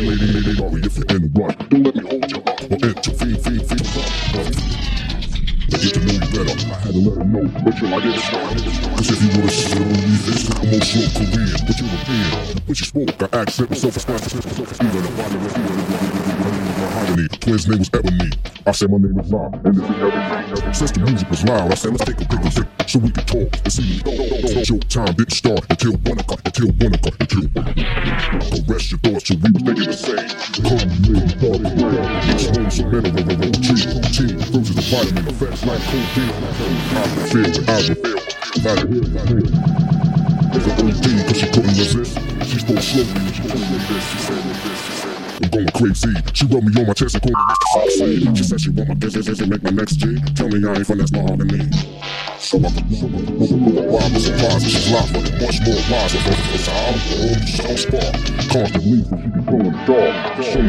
Hey lady, lady, sorry if you're in run. Don't let me hold you up or intervene, feed, feed, I get to know you better. I had to let her know, but you I didn't know. Cause if you would've said on me, this also Korean, but you were European. When she spoke, I accent myself as fast as even the body was harmony. Twins name was Ebony. I said my name is Rob, and this is Ebony. Since the music was loud, I said let's take a bigger break so we can talk and see. Joke time didn't start until one o'clock, until one o'clock, until one o'clock. Arrest your thoughts till we was thinking the same. Come me, party, each home some mineral, routine, routine, fruits of vitamin effects like codeine. I feel I feel it. By the hill, by the hill. It's an OD cause she couldn't resist. She spoke slowly she told me this. She said this, she said I'm going crazy. She rubbed me on my chest and called me Mr. She said she want my business to make my next G. Tell me I ain't finesse my harmony. So I'm why I'm surprised that she's live, but much more wise of her. So I'm home, so spark. Constantly, so she be going dark. So,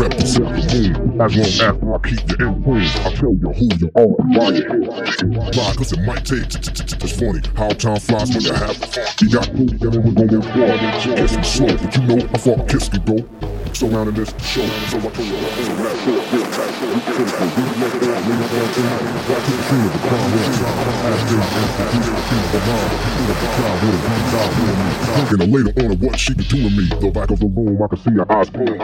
represent the moon. As long as I keep you in clean, I tell you who you are and why you're here. Why? Cause it might take. It's funny how time flies when you have fun. You got food, then we're gonna get one. Kiss me slow, but you know far a kiss can go. Surrounding this show, so I you I'm gonna rap short, real tight. We critical, we let all, we want to tonight. Right to the scene of the crime, real time. Ask them, ask ask them, the mind. Feel the crowd, with a gun, die, with me. Thinking of later on what she could do to me. The back of the room, I could see her eyes glowing.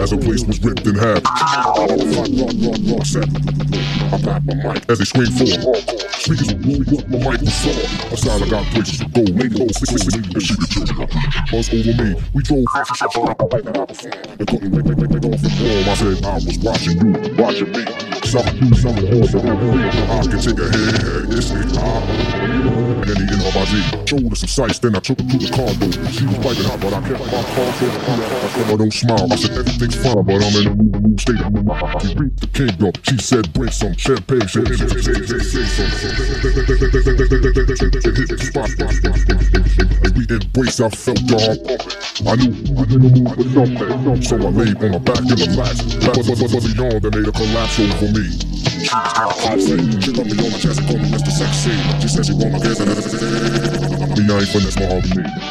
As her place was ripped in half. I packed my mic as they screamed for Speakers were blowing up, my mic was sore. Aside, I got places to go. Make those six, six, six, and she could chill. Buzz over me, we drove fast, said, I like that I perform. And couldn't make, make, make, off the form. I said, I was watching you, watching me. Some two, some of the horse, and I can take a head, it's it, showed some sights, then I took her to the condo. She was biting hot, but I kept my car so I told her don't smile. I said, everything's fine, but I'm in a new, new state. She reached the kingdom, she said, bring some champagne, the spot, as we embrace, I felt pumping. I knew I was in the mood for something, so I laid on her back in the relaxed. But, but, but, but beyond, that made her collapse over me. She was. She rubbed me on my chest and me Mr. Sexy. She said she want my kiss and I ain't finna small on me.